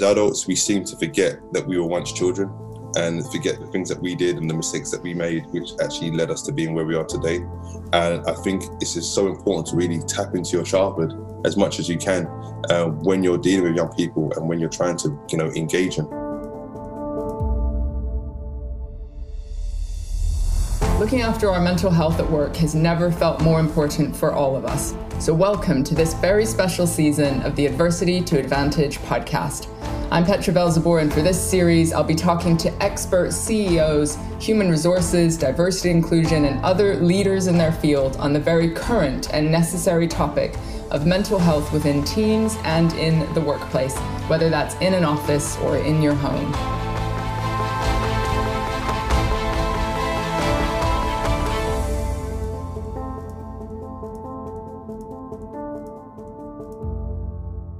as adults, we seem to forget that we were once children and forget the things that we did and the mistakes that we made, which actually led us to being where we are today. And I think it's just so important to really tap into your childhood as much as you can uh, when you're dealing with young people and when you're trying to, you know, engage them. Looking after our mental health at work has never felt more important for all of us. So, welcome to this very special season of the Adversity to Advantage podcast. I'm Petra Velzeboer, and for this series, I'll be talking to expert CEOs, human resources, diversity inclusion, and other leaders in their field on the very current and necessary topic of mental health within teams and in the workplace, whether that's in an office or in your home.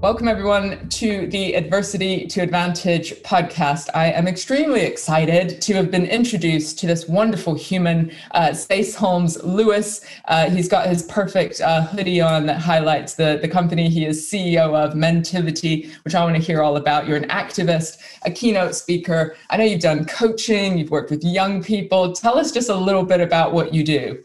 Welcome, everyone, to the Adversity to Advantage podcast. I am extremely excited to have been introduced to this wonderful human, uh, Holmes Lewis. Uh, he's got his perfect uh, hoodie on that highlights the, the company he is CEO of, Mentivity, which I want to hear all about. You're an activist, a keynote speaker. I know you've done coaching, you've worked with young people. Tell us just a little bit about what you do.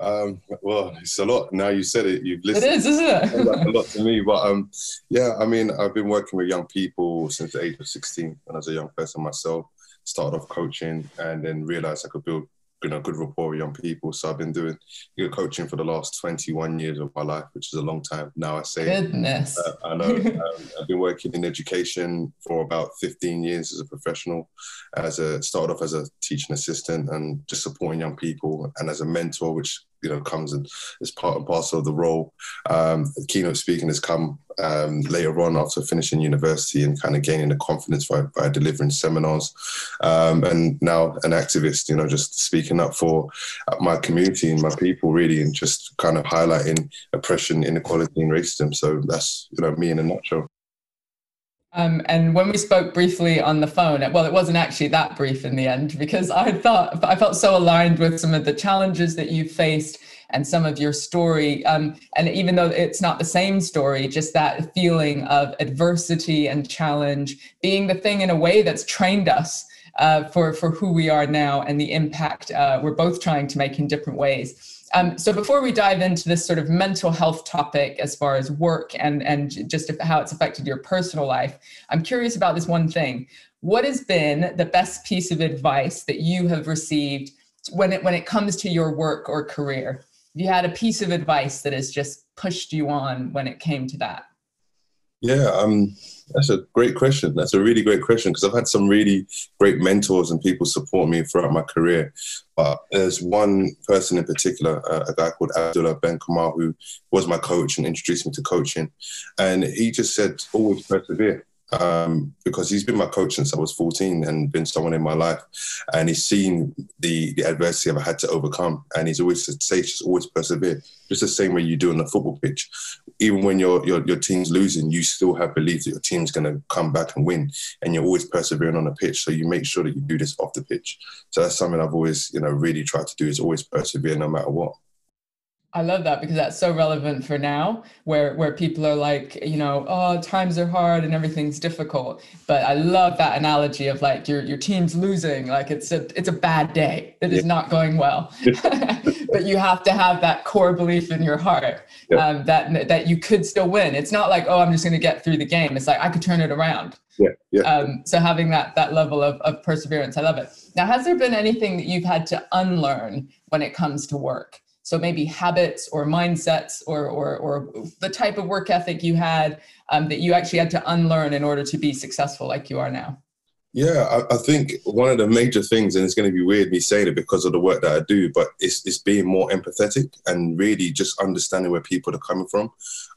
Um, well, it's a lot. Now you said it, you've listened. It is, isn't it? a lot to me. But um, yeah, I mean, I've been working with young people since the age of 16 when I was a young person myself. Started off coaching and then realized I could build you know, good rapport with young people. So I've been doing you know, coaching for the last 21 years of my life, which is a long time now. I say, goodness, uh, I know. um, I've been working in education for about 15 years as a professional. As a started off as a teaching assistant and just supporting young people, and as a mentor, which you know comes and is part and parcel of the role. Um, keynote speaking has come um, later on after finishing university and kind of gaining the confidence by, by delivering seminars, um, and now an activist. You know, just speaking up for my community and my people, really, and just kind of highlighting oppression, inequality, and racism. So that's you know me in a nutshell. Um, and when we spoke briefly on the phone, well, it wasn't actually that brief in the end because I thought I felt so aligned with some of the challenges that you faced and some of your story. Um, and even though it's not the same story, just that feeling of adversity and challenge being the thing in a way that's trained us uh, for for who we are now and the impact uh, we're both trying to make in different ways. Um, so before we dive into this sort of mental health topic as far as work and, and just how it's affected your personal life, I'm curious about this one thing. What has been the best piece of advice that you have received when it, when it comes to your work or career? Have you had a piece of advice that has just pushed you on when it came to that? Yeah, um, that's a great question. That's a really great question because I've had some really great mentors and people support me throughout my career. But there's one person in particular, uh, a guy called Abdullah Ben Kamar, who was my coach and introduced me to coaching. And he just said, always persevere um, because he's been my coach since I was 14 and been someone in my life. And he's seen the, the adversity I've had to overcome. And he's always said, just always persevere, just the same way you do on the football pitch. Even when your, your, your team's losing, you still have belief that your team's going to come back and win. And you're always persevering on the pitch. So you make sure that you do this off the pitch. So that's something I've always, you know, really tried to do is always persevere no matter what. I love that because that's so relevant for now, where where people are like, you know, oh, times are hard and everything's difficult. But I love that analogy of like your your team's losing, like it's a it's a bad day. It is yeah. not going well. but you have to have that core belief in your heart yeah. um, that that you could still win. It's not like, oh, I'm just going to get through the game. It's like I could turn it around. Yeah, yeah. Um, so having that that level of, of perseverance, I love it. Now, has there been anything that you've had to unlearn when it comes to work? So maybe habits or mindsets or, or, or the type of work ethic you had um, that you actually had to unlearn in order to be successful like you are now. Yeah, I, I, think one of the major things, and it's going to be weird me saying it because of the work that I do, but it's, it's being more empathetic and really just understanding where people are coming from.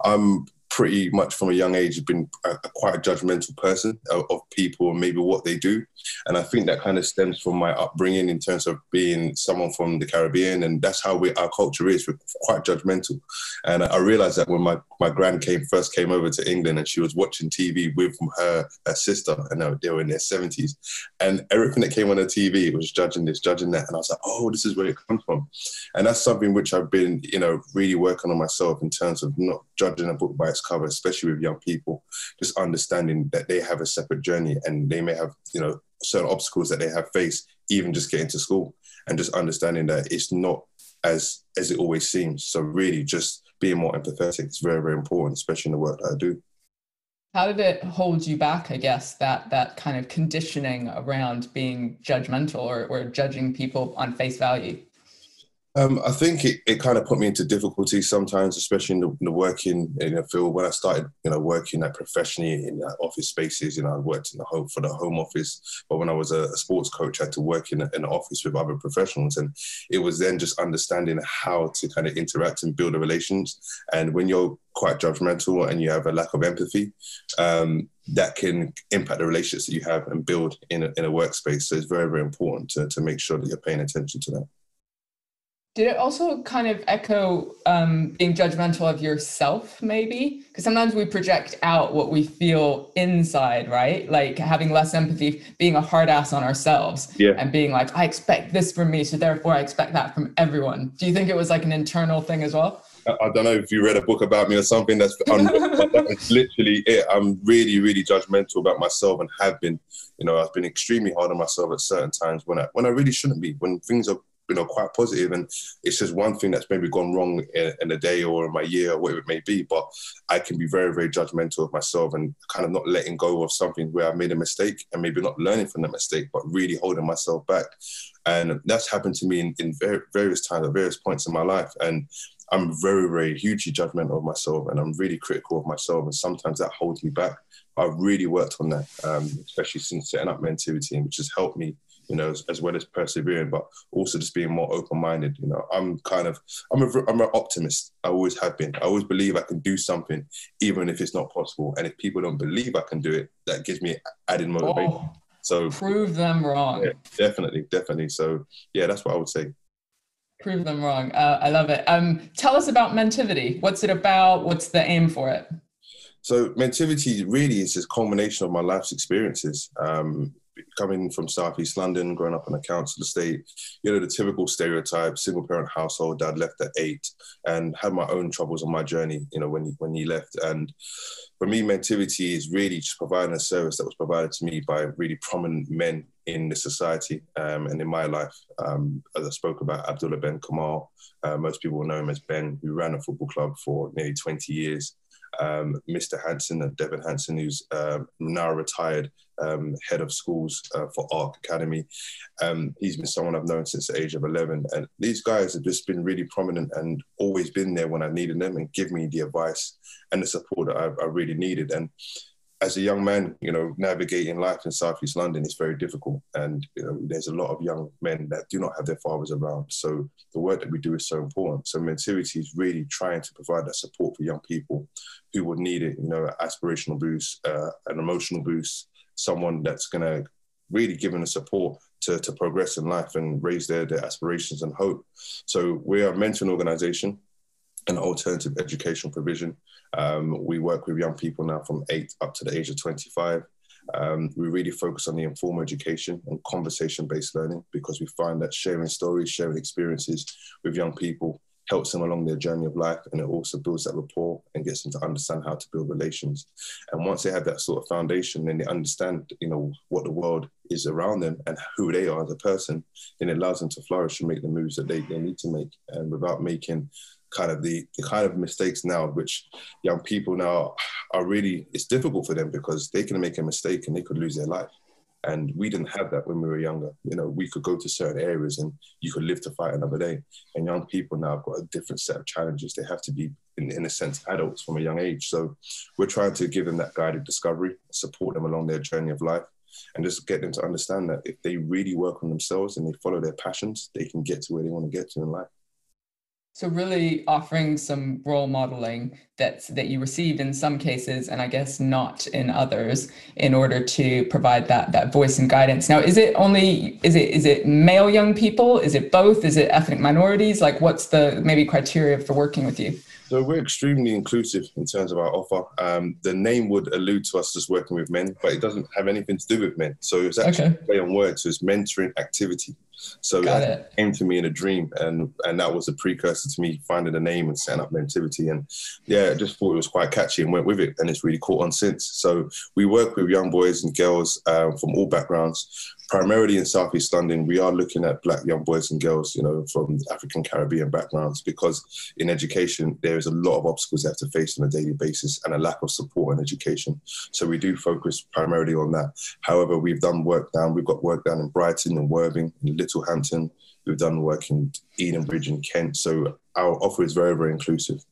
I'm pretty much from a young age been a, a quite a judgmental person of, of, people and maybe what they do. And i think that kind of stems from my upbringing in terms of being someone from the caribbean and that's how we, our culture is. We're quite judgmental. And i, realized that when my, my grand came first came over to england and she was watching tv with her, her sister and they were in their 70s and everything that came on the tv was judging this judging that. And i was like oh this is where it comes from. And that's something which i've been you know really working on myself in terms of not judging a book by its cover, especially with young people, just understanding that they have a separate journey and they may have, you know, certain obstacles that they have faced, even just getting to school, and just understanding that it's not as as it always seems. So really, just being more empathetic is very very important, especially in the work that I do. How did it hold you back? I guess that that kind of conditioning around being judgmental or, or judging people on face value. Um, I think it, it kind of put me into difficulty sometimes, especially in the, in the working in the field. When I started, you know, working like professionally in office spaces, you know, I worked in the home for the home office. But when I was a, a sports coach, I had to work in, a, in an office with other professionals, and it was then just understanding how to kind of interact and build the relations. And when you're quite judgmental and you have a lack of empathy, um, that can impact the relationships that you have and build in a, in a workspace. So it's very, very important to, to make sure that you're paying attention to that. Did it also kind of echo um, being judgmental of yourself, maybe? Because sometimes we project out what we feel inside, right? Like having less empathy, being a hard ass on ourselves, yeah. and being like, I expect this from me, so therefore I expect that from everyone. Do you think it was like an internal thing as well? I don't know if you read a book about me or something. That's, that's literally it. I'm really, really judgmental about myself and have been. You know, I've been extremely hard on myself at certain times when I when I really shouldn't be. When things are you know quite positive and it's just one thing that's maybe gone wrong in, in, a day or in my year or whatever it may be but i can be very very judgmental of myself and kind of not letting go of something where i made a mistake and maybe not learning from that mistake but really holding myself back. And that's happened to me in, in various times at various points in my life and i'm very very hugely judgmental of myself and i'm really critical of myself and sometimes that holds me back. I've really worked on that um, especially since setting up mentivity which has helped me you know, as, as, well as persevering, but also just being more open-minded. You know, I'm kind of, I'm a, I'm an optimist. I always have been. I always believe I can do something, even if it's not possible. And if people don't believe I can do it, that gives me added motivation. Oh, so prove them wrong. Yeah, definitely, definitely. So yeah, that's what I would say. Prove them wrong. Uh, I love it. Um, tell us about Mentivity. What's it about? What's the aim for it? So Mentivity really is a culmination of my life's experiences. Um, coming from Southeast London, growing up in a council estate, you know, the typical stereotype, single parent household, dad left at eight and had my own troubles on my journey, you know, when he, when he left. And for me, Mentivity is really just providing a service that was provided to me by really prominent men in the society um, and in my life. Um, as I spoke about Abdullah Ben Kamal, uh, most people know him as Ben, who ran a football club for nearly 20 years um, Mr. Hanson and Devin Hanson, who's um, now retired um, head of schools uh, for ARK Academy. Um, he's been someone I've known since the age of 11. And these guys have just been really prominent and always been there when I needed them and give me the advice and the support that I, I really needed. And as a young man, you know, navigating life in Southeast London is very difficult. And, you know, there's a lot of young men that do not have their fathers around. So the work that we do is so important. So Mentivity is really trying to provide that support for young people who would need it, you know, an aspirational boost, uh, an emotional boost, someone that's going to really give them the support to, to progress in life and raise their, their aspirations and hope. So we are a mentoring organization an alternative education provision. Um, we work with young people now from eight up to the age of 25. Um, we really focus on the informal education and conversation based learning because we find that sharing stories, sharing experiences with young people helps them along their journey of life and it also builds that rapport and gets them to understand how to build relations and once they have that sort of foundation then they understand you know what the world is around them and who they are as a person then it allows them to flourish and make the moves that they, they need to make and without making kind of the, the kind of mistakes now which young people now are really it's difficult for them because they can make a mistake and they could lose their life. And we didn't have that when we were younger. You know we could go to certain areas and you could live to fight another day. And young people now have got a different set of challenges. They have to be in, in a sense adults from a young age. So we're trying to give them that guided discovery support them along their journey of life and just get them to understand that if they really work on themselves and they follow their passions they can get to where they want to get to in life so really offering some role modeling that's that you receive in some cases and I guess not in others in order to provide that that voice and guidance. Now is it only is it is it male young people? Is it both? Is it ethnic minorities? Like what's the maybe criteria for working with you? So we're extremely inclusive in terms of our offer. Um, the name would allude to us just working with men, but it doesn't have anything to do with men. So it's actually okay. play on words. So it's mentoring activity. So Got it came to me in a dream, and and that was a precursor to me finding a name and setting up Mentivity. And yeah, I just thought it was quite catchy and went with it, and it's really caught on since. So we work with young boys and girls um, from all backgrounds primarily in Southeast London, we are looking at black young boys and girls, you know, from African Caribbean backgrounds, because in education, there is a lot of obstacles they have to face on a daily basis and a lack of support in education. So we do focus primarily on that. However, we've done work down, we've got work down in Brighton and Worthing, in Littlehampton, we've done work in Edenbridge and Kent. So our offer is very, very inclusive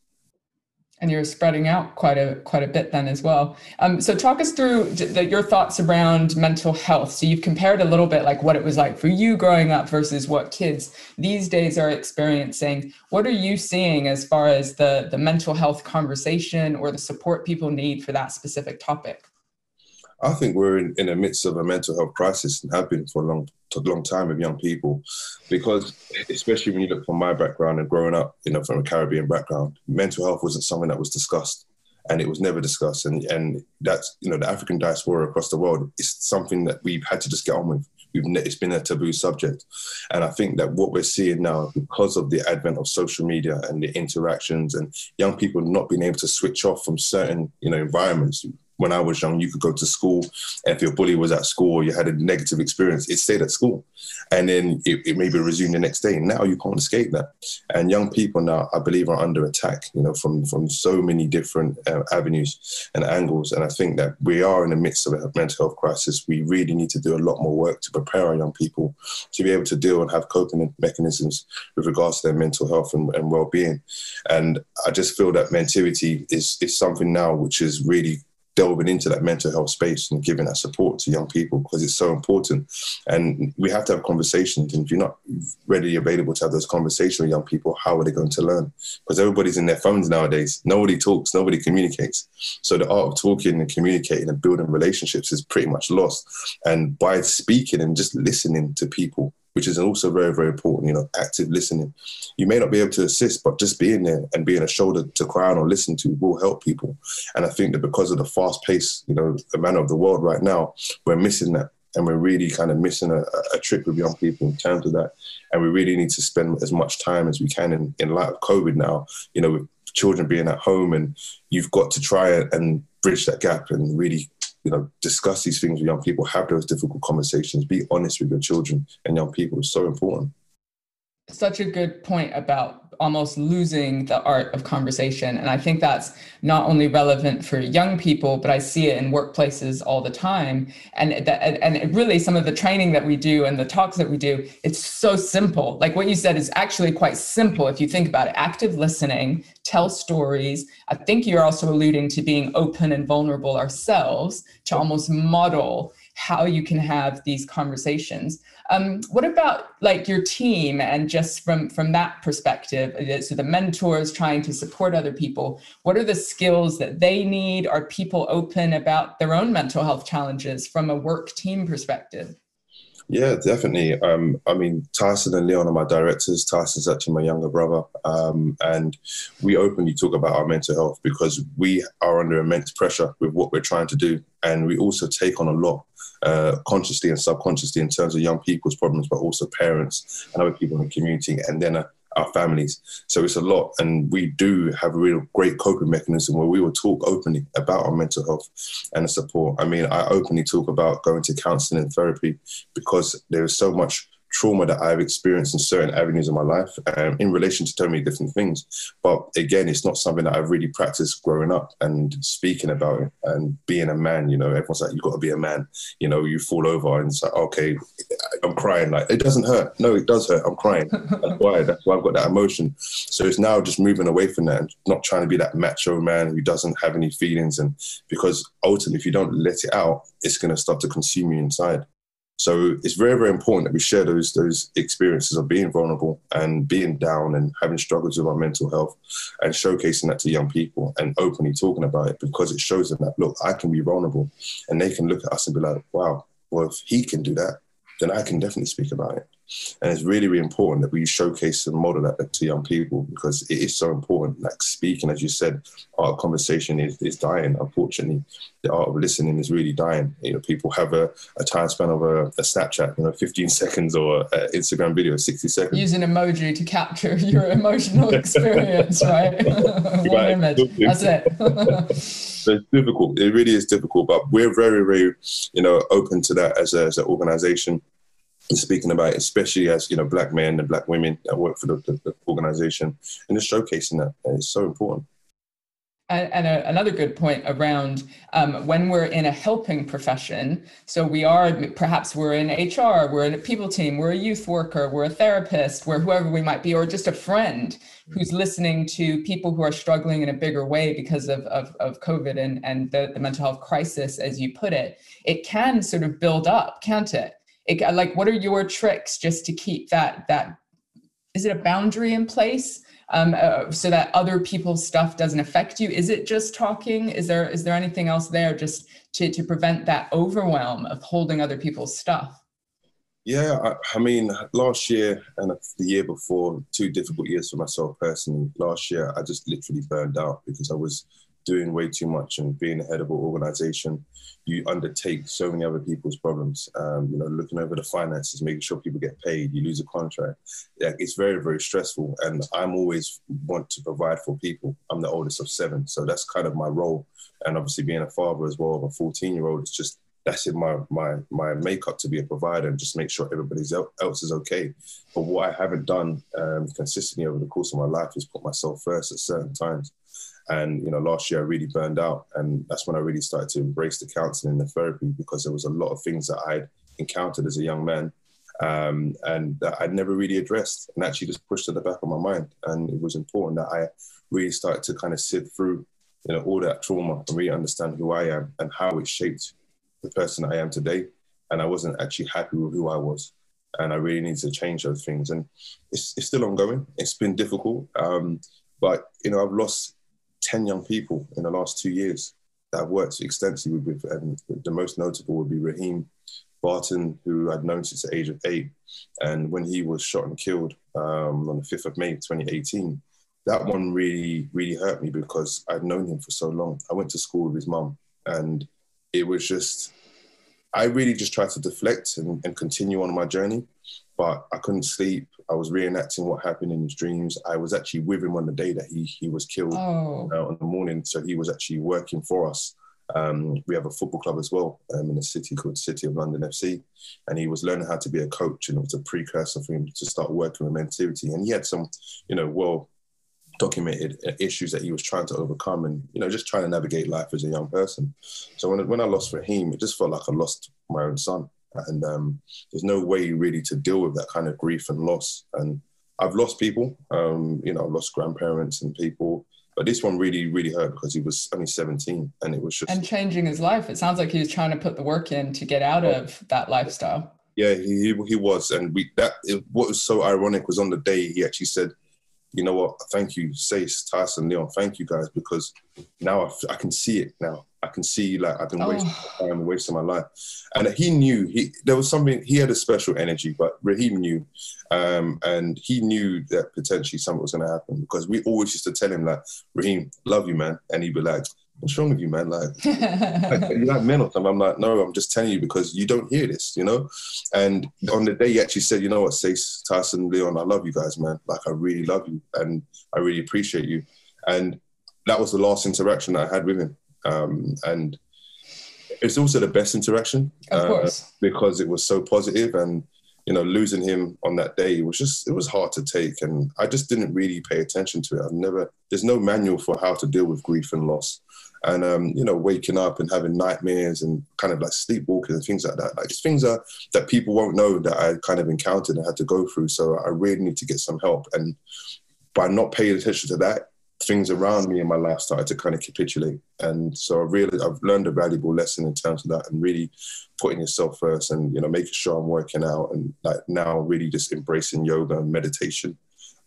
and you're spreading out quite a quite a bit then as well. Um, so talk us through the, your thoughts around mental health. So you've compared a little bit like what it was like for you growing up versus what kids these days are experiencing. What are you seeing as far as the the mental health conversation or the support people need for that specific topic? I think we're in, in the midst of a mental health crisis and have been for a long, long time with young people, because especially when you look from my background and growing up, you know, from a Caribbean background, mental health wasn't something that was discussed, and it was never discussed. And and that's you know the African diaspora across the world is something that we've had to just get on with. We've, it's been a taboo subject, and I think that what we're seeing now, because of the advent of social media and the interactions, and young people not being able to switch off from certain you know environments, when I was young, you could go to school. If your bully was at school or you had a negative experience, it stayed at school. And then it, it maybe resumed the next day. Now you can't escape that. And young people now, I believe, are under attack, you know, from, from so many different uh, avenues and angles. And I think that we are in the midst of a mental health crisis. We really need to do a lot more work to prepare our young people to be able to deal and have coping mechanisms with regards to their mental health and, and well-being. And I just feel that mentivity is, is something now which is really delving into that mental health space and giving that support to young people because it's so important. And we have to have conversations. And if you're not readily available to have those conversations with young people, how are they going to learn? Because everybody's in their phones nowadays. Nobody talks, nobody communicates. So the art of talking and communicating and building relationships is pretty much lost. And by speaking and just listening to people, which is also very, very important, you know, active listening. You may not be able to assist, but just being there and being a shoulder to cry on or listen to will help people. And I think that because of the fast pace, you know, the manner of the world right now, we're missing that. And we're really kind of missing a, a trick with young people in terms of that. And we really need to spend as much time as we can in, in light of COVID now, you know, with children being at home and you've got to try and bridge that gap and really you know, discuss these things with young people, have those difficult conversations, be honest with your children and young people is so important. Such a good point about almost losing the art of conversation. And I think that's not only relevant for young people, but I see it in workplaces all the time. And that, and really some of the training that we do and the talks that we do, it's so simple. Like what you said is actually quite simple if you think about it. Active listening, tell stories. I think you're also alluding to being open and vulnerable ourselves to almost model how you can have these conversations. Um, what about like your team and just from from that perspective? Uh, so the mentors trying to support other people. What are the skills that they need? Are people open about their own mental health challenges from a work team perspective? Yeah, definitely. Um, I mean, Tyson and Leon are my directors. Tyson's actually my younger brother. Um, and we openly talk about our mental health because we are under immense pressure with what we're trying to do. And we also take on a lot uh, consciously and subconsciously in terms of young people's problems, but also parents and other people in the community, and then uh, our families. So it's a lot, and we do have a real great coping mechanism where we will talk openly about our mental health and the support. I mean, I openly talk about going to counselling and therapy because there is so much trauma that I've experienced in certain avenues of my life um, in relation to so many different things. But again, it's not something that I've really practiced growing up and speaking about it and being a man. You know, everyone's like, you've got to be a man. You know, you fall over and it's like, okay, I'm crying. Like, it doesn't hurt. No, it does hurt. I'm crying. That's why. That's why I've got that emotion. So it's now just moving away from that and not trying to be that macho man who doesn't have any feelings. And because ultimately, if you don't let it out, it's going to start to consume you inside. So it's very, very important that we share those those experiences of being vulnerable and being down and having struggles with our mental health and showcasing that to young people and openly talking about it because it shows them that look, I can be vulnerable and they can look at us and be like, wow, well if he can do that, then I can definitely speak about it. And it's really, really important that we showcase and model that to young people because it is so important. Like speaking, as you said, our conversation is, is dying. Unfortunately, the art of listening is really dying. You know, people have a, a time span of a, a Snapchat, you know, 15 seconds or an Instagram video, 60 seconds. Use an emoji to capture your emotional experience, right? One image. That's it. so it's difficult. It really is difficult, but we're very, very, you know, open to that as, a, as an organization and speaking about it, especially as you know black men and black women that work for the, the, the organization and just showcasing that is so important. And, a, another good point around um, when we're in a helping profession so we are perhaps we're in hr we're in a people team we're a youth worker we're a therapist we're whoever we might be or just a friend who's listening to people who are struggling in a bigger way because of, of, of covid and, and the, the mental health crisis as you put it it can sort of build up can't it, like what are your tricks just to keep that that is it a boundary in place um, uh, so that other people's stuff doesn't affect you? Is it just talking? Is there is there anything else there just to, to prevent that overwhelm of holding other people's stuff? Yeah I, I mean last year and the year before two difficult years for myself personally. Last year i just literally burned out because i was doing way too much and being the head of an organization, you undertake so many other people's problems. Um, you know, looking over the finances, making sure people get paid, you lose a contract. Yeah, it's very, very stressful. And I'm always want to provide for people. I'm the oldest of seven, so that's kind of my role. And obviously, being a father as well of a 14 year old, it's just that's in my my my makeup to be a provider and just make sure everybody else is okay. But what I haven't done um, consistently over the course of my life is put myself first at certain times. And you know, last year I really burned out, and that's when I really started to embrace the counselling and the therapy because there was a lot of things that I'd encountered as a young man, um, and that I'd never really addressed, and actually just pushed to the back of my mind. And it was important that I really started to kind of sift through, you know, all that trauma and really understand who I am and how it shaped the person I am today. And I wasn't actually happy with who I was and I really needed to change those things. And it's, it's still ongoing. It's been difficult, um, but you know I've lost 10 young people in the last two years that I've worked extensively with. And the most notable would be Rhyhiem Barton, who I'd known since the age of eight. And when he was shot and killed um, on the 5th of May, 2018, that one really, really hurt me because I'd known him for so long. I went to school with his mum and it was just, I really just tried to deflect and, and continue on my journey, but I couldn't sleep. I was reenacting what happened in his dreams. I was actually with him on the day that he he was killed oh. uh, on the morning. So he was actually working for us. Um, we have a football club as well um, in a city called City of London FC, and he was learning how to be a coach, and it was a precursor for him to start working with Mentivity. And he had some, you know, well documented uh, issues that he was trying to overcome, and you know, just trying to navigate life as a young person. So when when I lost Rhyhiem, it just felt like I lost my own son and um, there's no way really to deal with that kind of grief and loss. And I've lost people, um, you know, I've lost grandparents and people, but this one really, really hurt because he was only 17, and it was just and changing his life. It sounds like he was trying to put the work in to get out of that lifestyle. Yeah, he he was, and we that it, what was so ironic was on the day he actually said you know what? Thank you, Sace, Tyson, Leon. Thank you guys because now I, I can see it now. I can see like I've been oh. wasting time, wasting my life. And he knew he there was something. He had a special energy, but Rhyhiem knew, um, and he knew that potentially something was going to happen because we always used to tell him like, Rhyhiem, love you, man, and he'd be like, what's wrong with you, man? Like, like you like men or something? I'm like, no, I'm just telling you because you don't hear this, you know? And on the day he actually said, you know what, say Tyson, Leon, I love you guys, man. Like, I really love you and I really appreciate you. And that was the last interaction I had with him. Um, and it's also the best interaction uh, because it was so positive and you know losing him on that day was just it was hard to take. And i just didn't really pay attention to it. I've never there's no manual for how to deal with grief and loss. And um, you know waking up and having nightmares and kind of like sleepwalking and things like that like things are, that people won't know that i kind of encountered and had to go through. So i really need to get some help. And by not paying attention to that things around me in my life started to kind of capitulate and so i really i've learned a valuable lesson in terms of that and really putting yourself first and you know making sure i'm working out and like now really just embracing yoga and meditation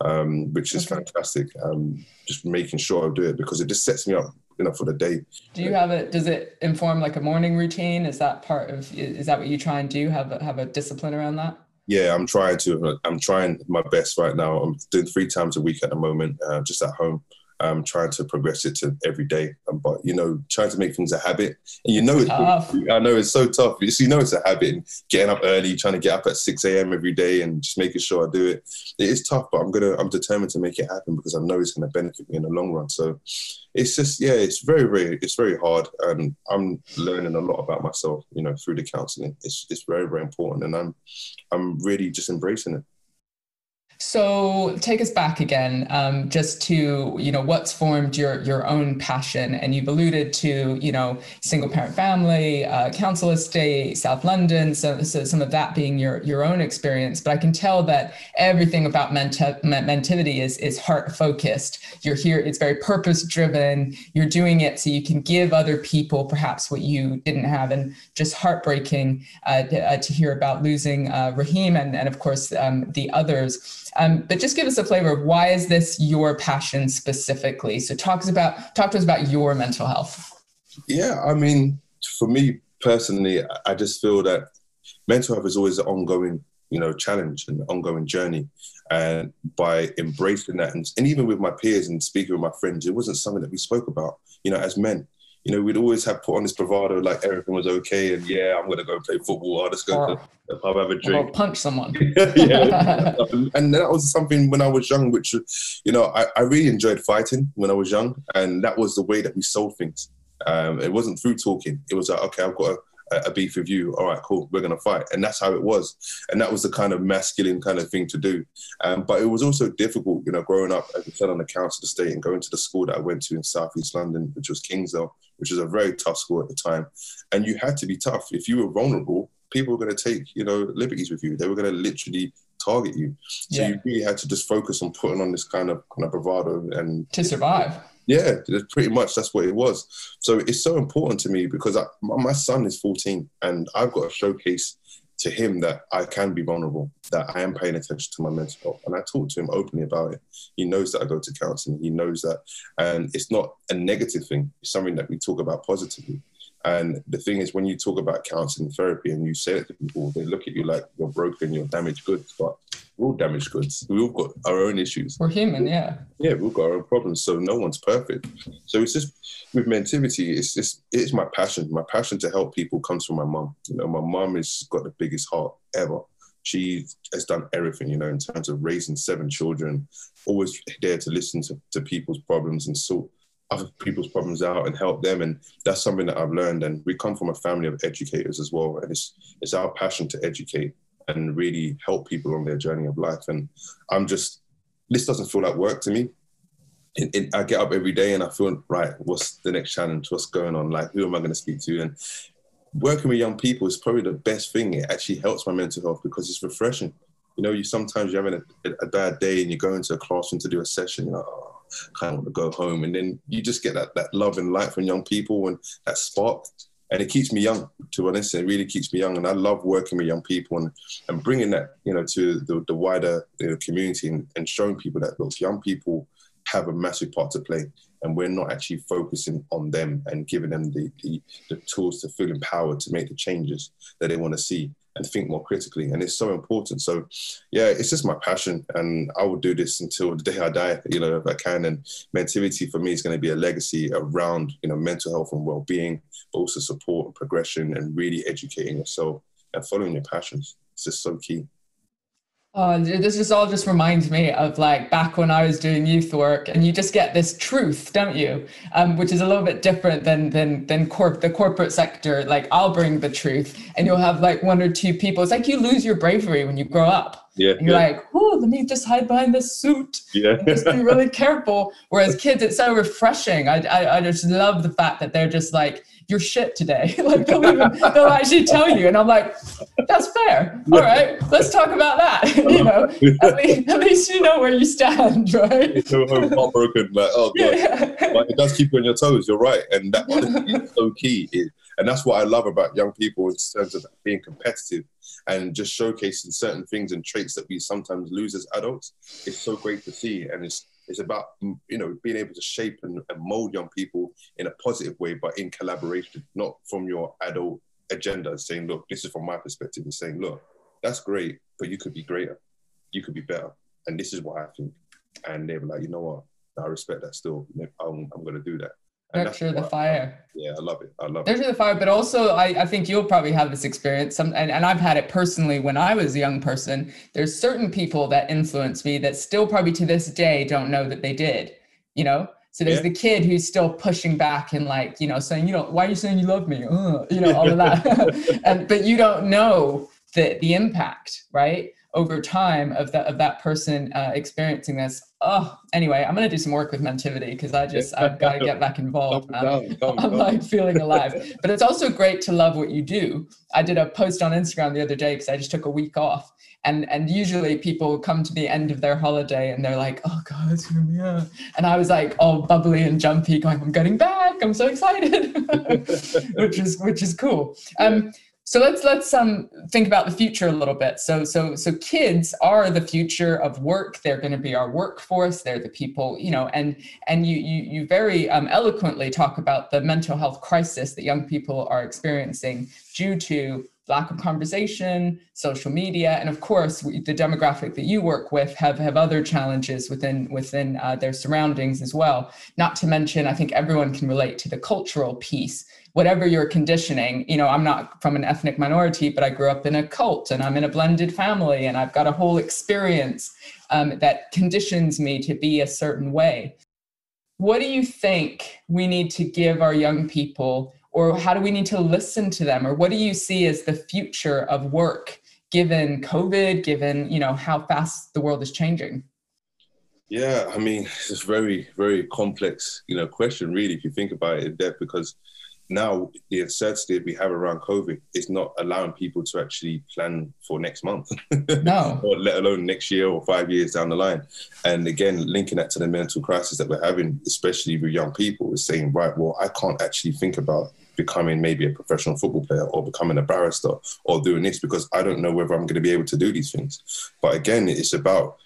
um, which is okay. fantastic um, just making sure i do it because it just sets me up you know for the day do you have it does it inform like a morning routine is that part of is that what you try and do have a, have a discipline around that Yeah, I'm trying to. I'm trying my best right now. I'm doing three times a week at the moment, uh, just at home. I'm trying to progress it to every day. Um, but you know, trying to make things a habit. And you know, it's, I know it's so tough. You know, it's a habit. And getting up early, trying to get up at 6 a.m. every day, and just making sure I do it. It is tough, but I'm gonna. I'm determined to make it happen because I know it's gonna benefit me in the long run. So it's just, yeah, it's very, very, it's very hard, and I'm learning a lot about myself. You know, through the counselling. It's it's very, very important, and I'm I'm really just embracing it. So take us back again, um, just to you know what's formed your your own passion, and you've alluded to you know single parent family, uh, council estate, South London, so, so, some of that being your your own experience. But I can tell that everything about Mentivity is is heart focused. You're here; it's very purpose driven. You're doing it so you can give other people perhaps what you didn't have, and just heartbreaking uh, to, uh, to hear about losing uh, Rhyhiem and and of course um, the others. Um, but just give us a flavor of why is this your passion specifically? So talk us about talk to us about your mental health. Yeah, I mean, for me personally, I just feel that mental health is always an ongoing, you know, challenge and ongoing journey. And by embracing that, and, and even with my peers and speaking with my friends, it wasn't something that we spoke about, you know, as men you know, we'd always have put on this bravado like everything was okay, and yeah, I'm gonna go play football. I'll just go to the pub, have a drink, I'll punch someone. yeah, and that was something when I was young, which you know, I, I really enjoyed fighting when I was young, and that was the way that we sold things. Um, it wasn't through talking. It was like, okay, I've got a a beef with you. All right, cool. We're gonna fight, and that's how it was. And that was the kind of masculine kind of thing to do. Um, but it was also difficult, you know, growing up as I said on the council estate and going to the school that I went to in Southeast London, which was Kingsdale, which was a very tough school at the time. And you had to be tough. If you were vulnerable, people were going to take, you know, liberties with you. They were going to literally target you. So yeah. you really had to just focus on putting on this kind of kind of bravado and to survive. Yeah, pretty much that's what it was. So it's so important to me because I, my son is 14 and I've got to showcase to him that I can be vulnerable, that I am paying attention to my mental health. And I talk to him openly about it. He knows that I go to counseling. He knows that. And it's not a negative thing, it's something that we talk about positively. And the thing is, when you talk about counseling therapy and you say it to people, they look at you like you're broken, you're damaged goods. But we're all damaged goods. We've all got our own issues. We're human, yeah. Yeah, we've got our own problems. So no one's perfect. So it's just with mentivity, it's just it's my passion. My passion to help people comes from my mum. You know, my mum has got the biggest heart ever. She has done everything, you know, in terms of raising seven children, always there to listen to, to people's problems and sort other people's problems out and help them. And that's something that I've learned. And we come from a family of educators as well. And it's it's our passion to educate and really help people on their journey of life. And I'm just this doesn't feel like work to me. It, it, I get up every day and I feel right. What's the next challenge? What's going on? Like, who am I going to speak to? And working with young people is probably the best thing. It actually helps my mental health because it's refreshing. You know, you sometimes you're having a, a bad day and you go into a classroom to do a session. You're like, oh, kind of want to go home. And then you just get that, that love and light from young people and that spark. And it keeps me young, to be honest. It really keeps me young. And I love working with young people and, and bringing that, you know, to the, the wider you know, community and, and showing people that, look, young people have a massive part to play and we're not actually focusing on them and giving them the, the, the, tools to feel empowered to make the changes that they want to see and think more critically. And it's so important. So, yeah, it's just my passion. And I will do this until the day I die, you know, if I can. And Mentivity for me is going to be a legacy around, you know, mental health and well being, but also support and progression and really educating yourself and following your passions. It's just so key. Oh, this just all just reminds me of like back when I was doing youth work, and you just get this truth, don't you? Um, which is a little bit different than than than corp the corporate sector. Like I'll bring the truth, and you'll have like one or two people. It's like you lose your bravery when you grow up. Yeah, and you're yeah. like, oh, let me just hide behind this suit. Yeah, just be really careful. Whereas kids, it's so refreshing. I, I I just love the fact that they're just like your shit today. like they'll even they'll actually tell you, and I'm like, that's fair. All right, let's talk about that. you know, at least, at least you know where you stand, right? So heartbroken, like oh god, yeah. like, it does keep you on your toes. You're right, and that is so key. It, and that's what I love about young people in terms of being competitive and just showcasing certain things and traits that we sometimes lose as adults. It's so great to see, and it's it's about you know being able to shape and, and mold young people in a positive way, but in collaboration, not from your adult agenda. Saying, look, this is from my perspective. and saying, look, that's great, but you could be greater. You could be better. And this is what I think. And they were like, you know what? I respect that still. I'm, I'm going to do that. Nurture the fire. Yeah, I love it. I love Nurture it. the fire, but also I, I think you'll probably have this experience. Some and, and I've had it personally when I was a young person. There's certain people that influence me that still probably to this day don't know that they did. You know? So there's yeah. the kid who's still pushing back and like, you know, saying, you know, why are you saying you love me? Uh, you know, all of that. and but you don't know the the impact, right? Over time of that of that person uh, experiencing this. Oh, anyway, I'm gonna do some work with Mentivity because I just I've got to get back involved. Um, I'm like feeling alive. But it's also great to love what you do. I did a post on Instagram the other day because I just took a week off. And, and usually people come to the end of their holiday and they're like, oh God, yeah. And I was like all bubbly and jumpy, going, I'm getting back. I'm so excited, which is which is cool. Um, so let's let's um think about the future a little bit. So so so kids are the future of work. They're going to be our workforce. They're the people, you know, and and you you you very um, eloquently talk about the mental health crisis that young people are experiencing due to lack of conversation, social media, and of course the demographic that you work with have have other challenges within within uh, their surroundings as well. Not to mention, I think everyone can relate to the cultural piece whatever your conditioning, you know, I'm not from an ethnic minority, but I grew up in a cult and I'm in a blended family and I've got a whole experience um, that conditions me to be a certain way. What do you think we need to give our young people, or how do we need to listen to them, or what do you see as the future of work given COVID, given you know how fast the world is changing? Yeah, I mean, it's a very, very complex, you know, question, really, if you think about it in depth, because now the uncertainty that we have around COVID is not allowing people to actually plan for next month, no, or let alone next year or five years down the line. And again, linking that to the mental crisis that we're having, especially with young people, is saying, right, well, I can't actually think about becoming maybe a professional football player or becoming a barrister or doing this because I don't know whether I'm going to be able to do these things. But again, it's about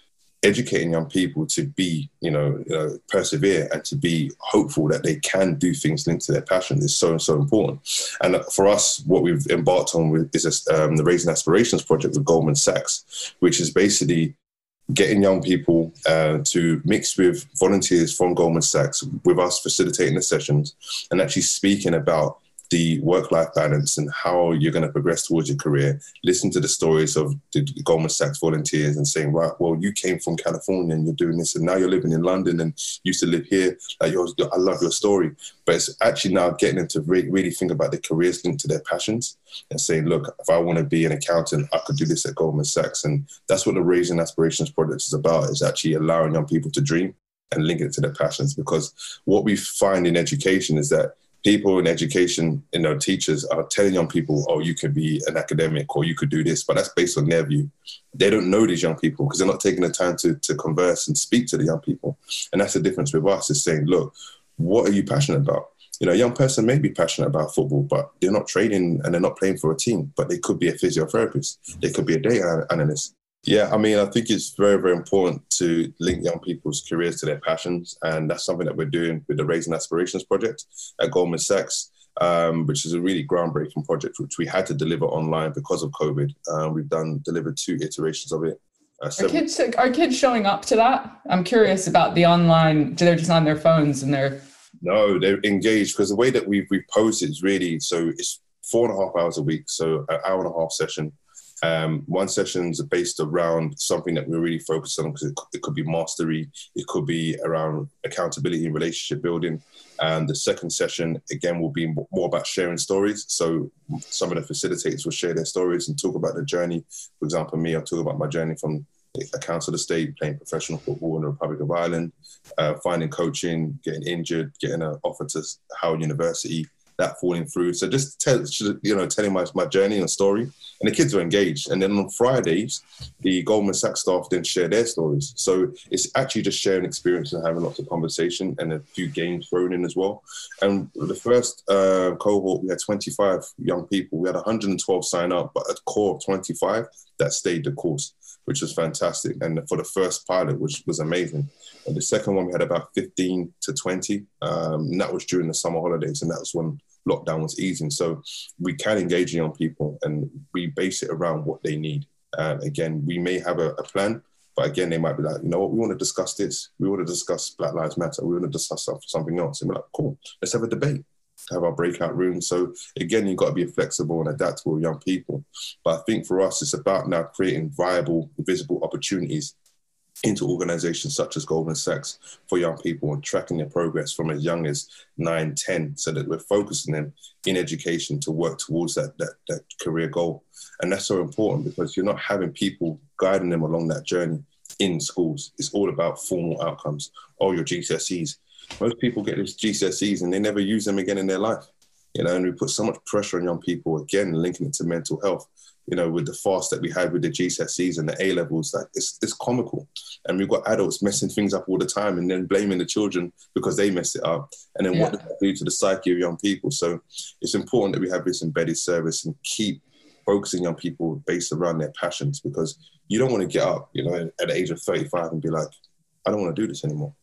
educating young people to be, you know, you know, persevere and to be hopeful that they can do things linked to their passion is so so important. And for us, what we've embarked on with is um, the Raising Aspirations project with Goldman Sachs, which is basically getting young people uh, to mix with volunteers from Goldman Sachs with us facilitating the sessions and actually speaking about the work life balance and how you're going to progress towards your career. Listen to the stories of the Goldman Sachs volunteers and saying, right, well, you came from California and you're doing this, and now you're living in London and used to live here. Like, I love your story. But it's actually now getting them to re- really think about their careers linked to their passions and saying, look, if I want to be an accountant, I could do this at Goldman Sachs. And that's what the Raising Aspirations project is about, is actually allowing young people to dream and link it to their passions. Because what we find in education is that people in education, you know, teachers are telling young people, oh, you could be an academic or you could do this, but that's based on their view. They don't know these young people because they're not taking the time to, to converse and speak to the young people. And that's the difference with us is saying, look, what are you passionate about? You know, a young person may be passionate about football, but they're not training and they're not playing for a team, but they could be a physiotherapist. They could be a data analyst. Yeah, I mean, I think it's very, very important to link young people's careers to their passions. And that's something that we're doing with the Raising Aspirations project at Goldman Sachs, um, which is a really groundbreaking project, which we had to deliver online because of COVID. Um, we've done delivered two iterations of it. Uh, are kids are kids showing up to that? I'm curious about the online. Do They're just on their phones and they're. No, they're engaged because the way that we've we posted is really so it's four and a half hours a week, so an hour and a half session um, one session's based around something that we're really focused on because it, it, could be mastery, it could be around accountability and relationship building. And the second session, again, will be more about sharing stories. So some of the facilitators will share their stories and talk about their journey. For example, me, I'll talk about my journey from a council estate, playing professional football in the Republic of Ireland, uh, finding coaching, getting injured, getting an offer to Howard University, that falling through. So just tell, you know, telling my, my journey and story, and the kids are engaged. And then on Fridays, the Goldman Sachs staff then share their stories. So it's actually just sharing experience and having lots of conversation and a few games thrown in as well. And the first uh, cohort, we had 25 young people. We had 112 sign up, but a core of 25 that stayed the course, which was fantastic. And for the first pilot, which was amazing. And the second one, we had about 15 to 20. Um, and that was during the summer holidays. And that was when lockdown was easing. So we can engage young people and we base it around what they need. Um, again, we may have a, a, plan, but again, they might be like, you know what, we want to discuss this. We want to discuss Black Lives Matter. We want to discuss something else. And we're like, cool, let's have a debate. Have our breakout room. So again, you've got to be flexible and adaptable with young people. But I think for us, it's about now creating viable, visible opportunities into organizations such as Goldman Sachs for young people and tracking their progress from as young as 9, 10, so that we're focusing them in education to work towards that, that, that career goal. And that's so important because you're not having people guiding them along that journey in schools. It's all about formal outcomes. Oh, your GCSEs. Most people get these GCSEs and they never use them again in their life. You know, and we put so much pressure on young people, again, linking it to mental health you know, with the fast that we had with the GCSEs and the A levels, like it's, it's comical. And we've got adults messing things up all the time and then blaming the children because they messed it up. And then yeah. what does that do to the psyche of young people? So it's important that we have this embedded service and keep focusing on people based around their passions because you don't want to get up, you know, at the age of 35 and be like, I don't want to do this anymore.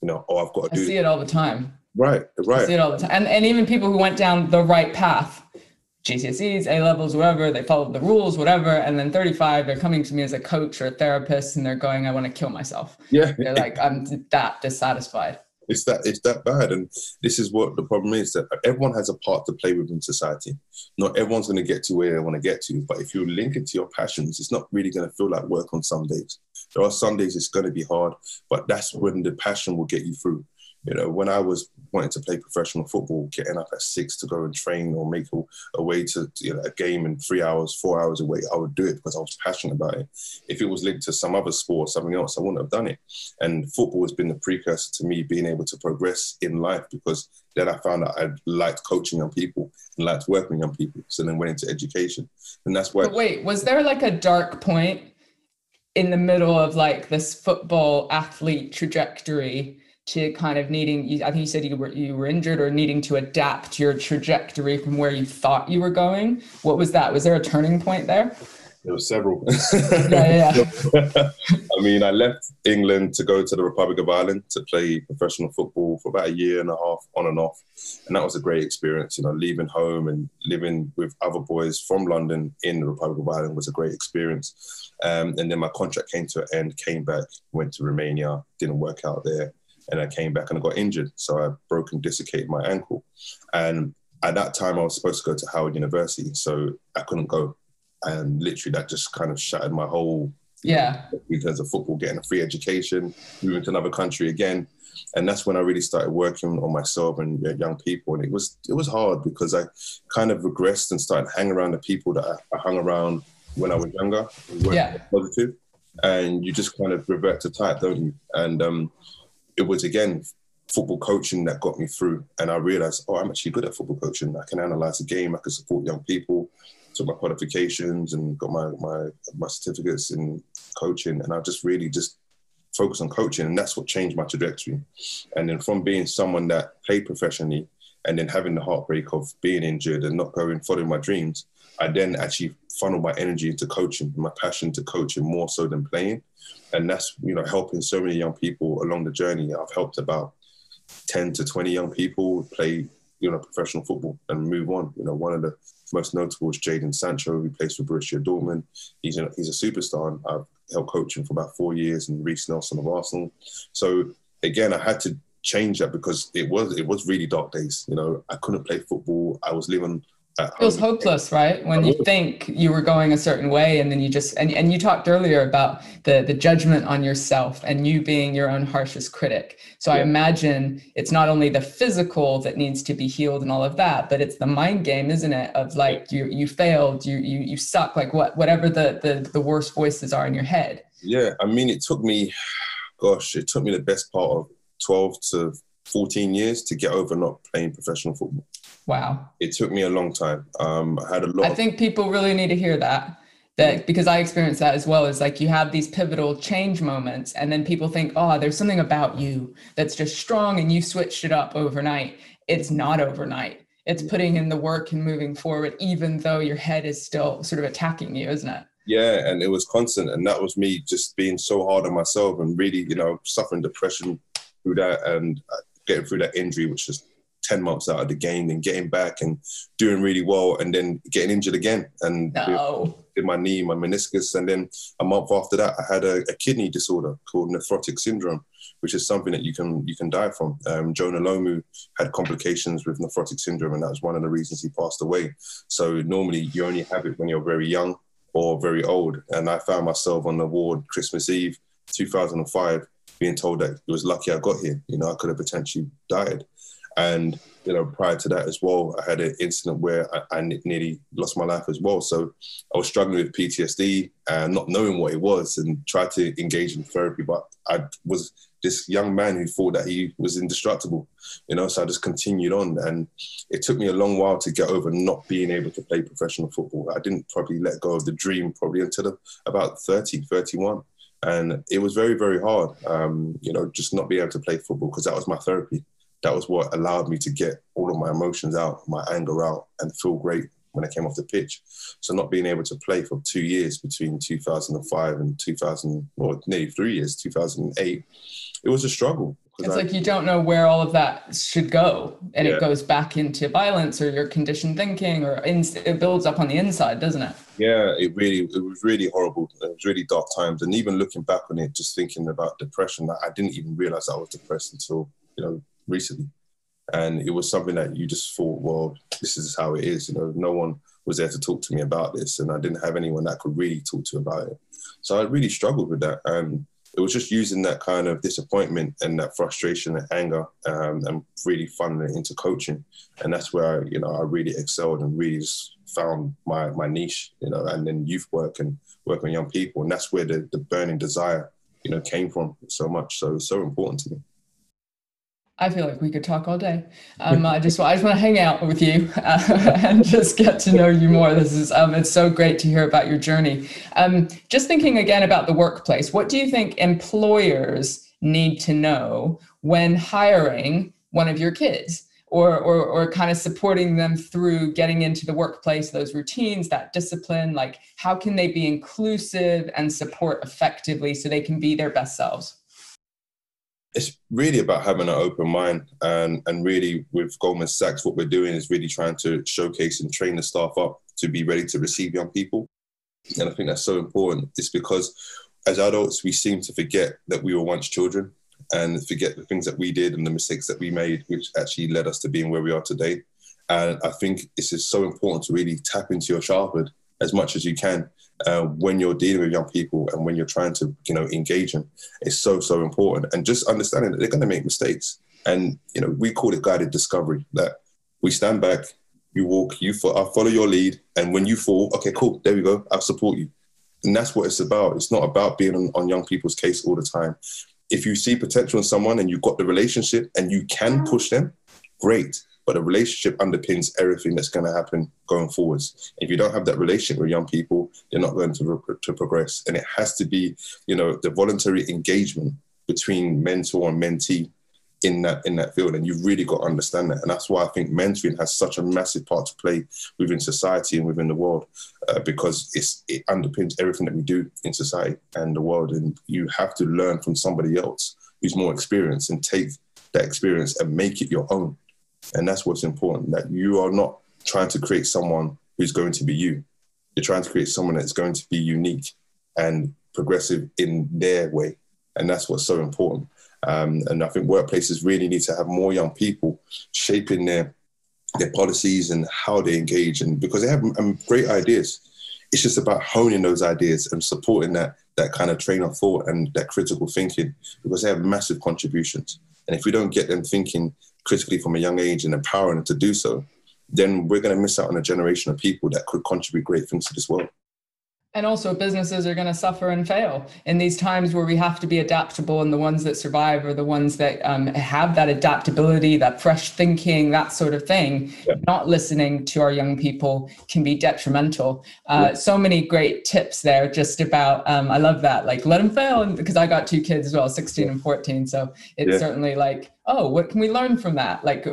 You know, oh, I've got to do I do see it all the time. Right, right. I see it all the time. And, and even people who went down the right path GCSEs, A levels, whatever, they followed the rules, whatever. And then 35, they're coming to me as a coach or a therapist and they're going, I want to kill myself. Yeah. They're like, I'm that dissatisfied. It's that it's that bad. And this is what the problem is that everyone has a part to play within society. Not everyone's going to get to where they want to get to. But if you link it to your passions, it's not really going to feel like work on some days. There are some days it's going to be hard, but that's when the passion will get you through. You know, when I was wanting to play professional football, getting up at six to go and train or make a, a way to you know, a game in three hours, four hours away, I would do it because I was passionate about it. If it was linked to some other sport, something else, I wouldn't have done it. And football has been the precursor to me being able to progress in life because then I found out I liked coaching young people and liked working young people. So then went into education. And that's why. But wait, was there like a dark point in the middle of like this football athlete trajectory? To kind of needing i think you said you were you were injured or needing to adapt your trajectory from where you thought you were going. What was that? Was there a turning point there? There were several. Yeah, yeah. i mean i left england to go to the republic of ireland to play professional football for about a year and a half on and off. And that was a great experience you know leaving home and living with other boys from london in the republic of ireland was a great experience. Um, and then my contract came to an end came back went to romania didn't work out there and I came back and I got injured. So I broke and dislocated my ankle. And at that time, I was supposed to go to Howard University, so I couldn't go. And literally, that just kind of shattered my whole yeah in terms of football, getting a free education, moving to another country again. And that's when I really started working on myself and young people. And it was it was hard because I kind of regressed and started hanging around the people that I, I hung around when I was younger. Yeah. Positive. And you just kind of revert to type, don't you? And um, it was again football coaching that got me through. And I realized, oh, I'm actually good at football coaching. I can analyze a game. I can support young people. Took my qualifications and got my my my certificates in coaching. And I just really just focused on coaching, and that's what changed my trajectory. And then from being someone that played professionally, and then having the heartbreak of being injured and not going following my dreams, I then actually funneled my energy into coaching, my passion to coaching more so than playing and that's you know helping so many young people along the journey. I've helped about ten to twenty young people play you know professional football and move on. You know, one of the most notable is Jadon Sancho, who plays for Borussia Dortmund. He's a, he's a superstar. And I've helped coach him for about four years, and Reiss Nelson of Arsenal. So again, I had to change that because it was it was really dark days. You know, I couldn't play football. I was living it feels hopeless right? When you think you were going a certain way and then you just and, and you talked earlier about the the judgment on yourself and you being your own harshest critic. So yeah. i imagine it's not only the physical that needs to be healed and all of that but it's the mind game isn't it? Of like you you failed you you you suck like what whatever the the, the worst voices are in your head. Yeah i mean it took me gosh it took me the best part of 12 to 14 years to get over not playing professional football Wow. It took me a long time. Um, I had a lot. I think people really need to hear that. That because I experienced that as well. Is like you have these pivotal change moments, and then people think, oh, there's something about you that's just strong, and you switched it up overnight. It's not overnight. It's putting in the work and moving forward, even though your head is still sort of attacking you, isn't it? Yeah, and it was constant, and that was me just being so hard on myself and really, you know, suffering depression through that and uh, getting through that injury, which just 10 months out of the game and getting back and doing really well and then getting injured again. And no. in my knee, my meniscus, and then a month after that, I had a, a kidney disorder called nephrotic syndrome, which is something that you can you can die from. Um, Jonah Lomu had complications with nephrotic syndrome, and that was one of the reasons he passed away. So normally you only have it when you're very young or very old, and I found myself on the ward Christmas Eve, 2005, being told that it was lucky I got here. You know, I could have potentially died, and you know, prior to that as well, I had an incident where I, I nearly lost my life as well. So I was struggling with PTSD and not knowing what it was and tried to engage in therapy. But I was this young man who thought that he was indestructible, you know, so I just continued on. And it took me a long while to get over not being able to play professional football. I didn't probably let go of the dream probably until about 30, 31 and it was very very hard um, you know just not being able to play football because that was my therapy that was what allowed me to get all of my emotions out, my anger out, and feel great when I came off the pitch. So not being able to play for two years between 2005 and 2000, well, nearly three years, 2008, it was a struggle. It's I, like you don't know where all of that should go, and yeah. it goes back into violence or your conditioned thinking, or in, it builds up on the inside, doesn't it? Yeah, it really, it was really horrible. It was really dark times, and even looking back on it, just thinking about depression, I didn't even realize I was depressed until you know recently. And it was something that you just thought, well, this is how it is. You know, no one was there to talk to me about this, and I didn't have anyone that could really talk to about it. So I really struggled with that. And it was just using that kind of disappointment and that frustration and anger um, and really funneling it into coaching. And that's where, I, you know, I really excelled and really found my, my niche, you know, and then youth work and working with young people. And that's where the, the burning desire, you know, came from so much. So it's so important to me. I feel like we could talk all day. Um, I just I just want to hang out with you uh, and just get to know you more. This is um, it's so great to hear about your journey. Um, just thinking again about the workplace. What do you think employers need to know when hiring one of your kids, or or or kind of supporting them through getting into the workplace, those routines, that discipline? Like how can they be inclusive and support effectively so they can be their best selves? It's really about having an open mind and and really with Goldman Sachs what we're doing is really trying to showcase and train the staff up to be ready to receive young people. And I think that's so important. It's because as adults we seem to forget that we were once children and forget the things that we did and the mistakes that we made which actually led us to being where we are today. And I think it's just so important to really tap into your childhood as much as you can uh, when you're dealing with young people and when you're trying to you know engage them is so so important. And just understanding that they're going to make mistakes. And you know we call it guided discovery that we stand back you walk you fo- I follow your lead. And when you fall okay cool there we go I'll support you. And that's what it's about. It's not about being on, on young people's case all the time. If you see potential in someone and you've got the relationship and you can push them great but a relationship underpins everything that's going to happen going forwards. If you don't have that relationship with young people, they're not going to, to progress. And it has to be, you know, the voluntary engagement between mentor and mentee in that in that field and you've really got to understand that and that's why i think mentoring has such a massive part to play within society and within the world uh, because it's it underpins everything that we do in society and the world and you have to learn from somebody else who's more experienced and take that experience and make it your own and that's what's important that you are not trying to create someone who's going to be you. You're trying to create someone that's going to be unique and progressive in their way. And that's what's so important. Um, and I think workplaces really need to have more young people shaping their their policies and how they engage, and because they have um, great ideas, it's just about honing those ideas and supporting that that kind of train of thought and that critical thinking because they have massive contributions. And if we don't get them thinking critically from a young age and empowering them to do so, then we're going to miss out on a generation of people that could contribute great things to this world. And also, businesses are going to suffer and fail in these times where we have to be adaptable. And the ones that survive are the ones that um, have that adaptability, that fresh thinking, that sort of thing. Yeah. Not listening to our young people can be detrimental. Uh, yeah. So many great tips there just about, um, I love that. Like, let them fail. Because I got two kids as well, 16 and 14. So it's yeah. certainly like oh, what can we learn from that? Like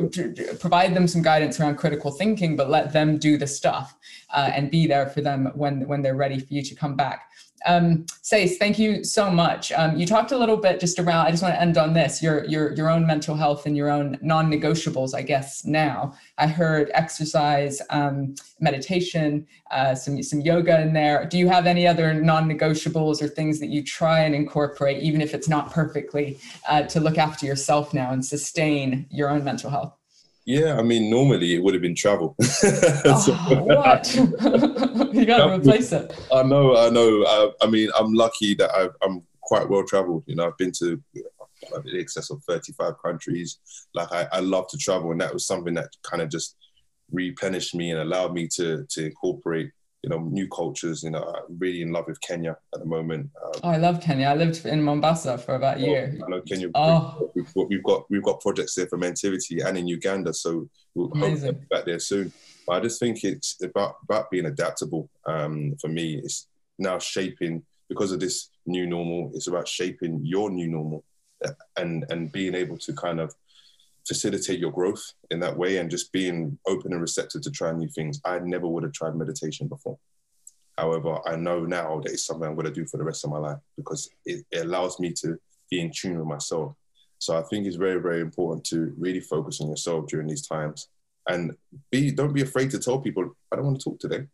provide them some guidance around critical thinking, but let them do the stuff uh, and be there for them when when they're ready for you to come back. Um, Sace, thank you so much. Um, you talked a little bit just around. I just want to end on this: your your your own mental health and your own non-negotiables. I guess now I heard exercise, um, meditation, uh, some some yoga in there. Do you have any other non-negotiables or things that you try and incorporate, even if it's not perfectly, uh, to look after yourself now and sustain your own mental health? Yeah, I mean, normally it would have been travel. oh, what? you got to replace it. I know, I know. I, I mean, I'm lucky that i am quite well traveled. You know, I've been to uh, in excess of 35 countries. Like, I, I love to travel, and that was something that kind of just replenished me and allowed me to to incorporate you know, new cultures. You know, I'm really in love with Kenya at the moment. Um, oh, I love Kenya. I lived in Mombasa for about a year. I know Kenya. Oh. We've, we've, got we've got projects there for Mentivity and in Uganda, so we'll Amazing. hope back there soon. But I just think it's about about being adaptable. Um, for me, it's now shaping because of this new normal. It's about shaping your new normal, uh, and and being able to kind of facilitate your growth in that way and just being open and receptive to try new things. I never would have tried meditation before. However, I know now that it's something I'm going to do for the rest of my life because it, it allows me to be in tune with myself. So I think it's very, very important to really focus on yourself during these times and be don't be afraid to tell people, I don't want to talk today.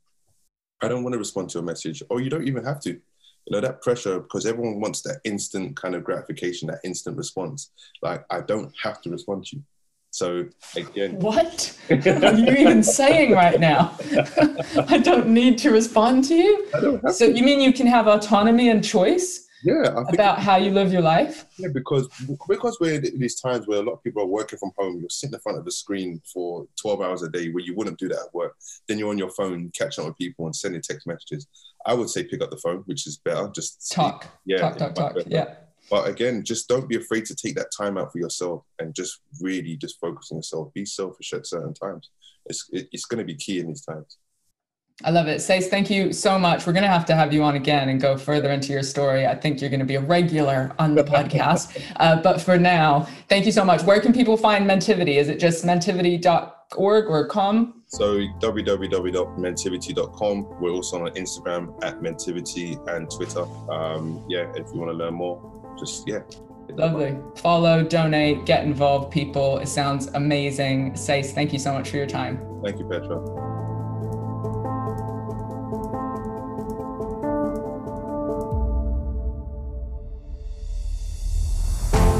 I don't want to respond to a message, or you don't even have to you know that pressure because everyone wants that instant kind of gratification that instant response. Like i don't have to respond to you. So again what? Are you even saying right now? I don't need to respond to you? So you mean you can have autonomy and choice yeah about how you live your life? Yeah because because we're in these times where a lot of people are working from home you're sitting in front of the screen for 12 hours a day where you wouldn't do that at work. Then you're on your phone catching up with people and sending text messages. I would say pick up the phone which is better just talk. Speak. yeah talk talk talk. yeah. But again just don't be afraid to take that time out for yourself and just really just focus on yourself. Be selfish at certain times. It's it's going to be key in these times I love it. Sace, thank you so much. We're going to have to have you on again and go further into your story. I think you're going to be a regular on the podcast. Uh, but for now, thank you so much. Where can people find Mentivity? Is it just mentivity.org or com? So www.mentivity.com. We're also on Instagram at Mentivity and Twitter. Um, yeah, if you want to learn more, just, yeah. Lovely. Follow, donate, get involved, people. It sounds amazing. Sace, thank you so much for your time. Thank you, Petra.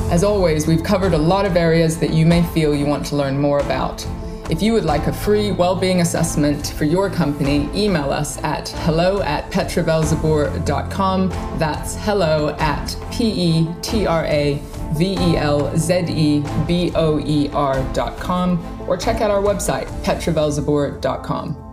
As always, we've covered a lot of areas that you may feel you want to learn more about. If you would like a free well-being assessment for your company, email us at hello at petravelzeboer.com. That's hello at P-E-T-R-A-V-E-L-Z-E-B-O-E-R.com or check out our website, petravelzeboer.com.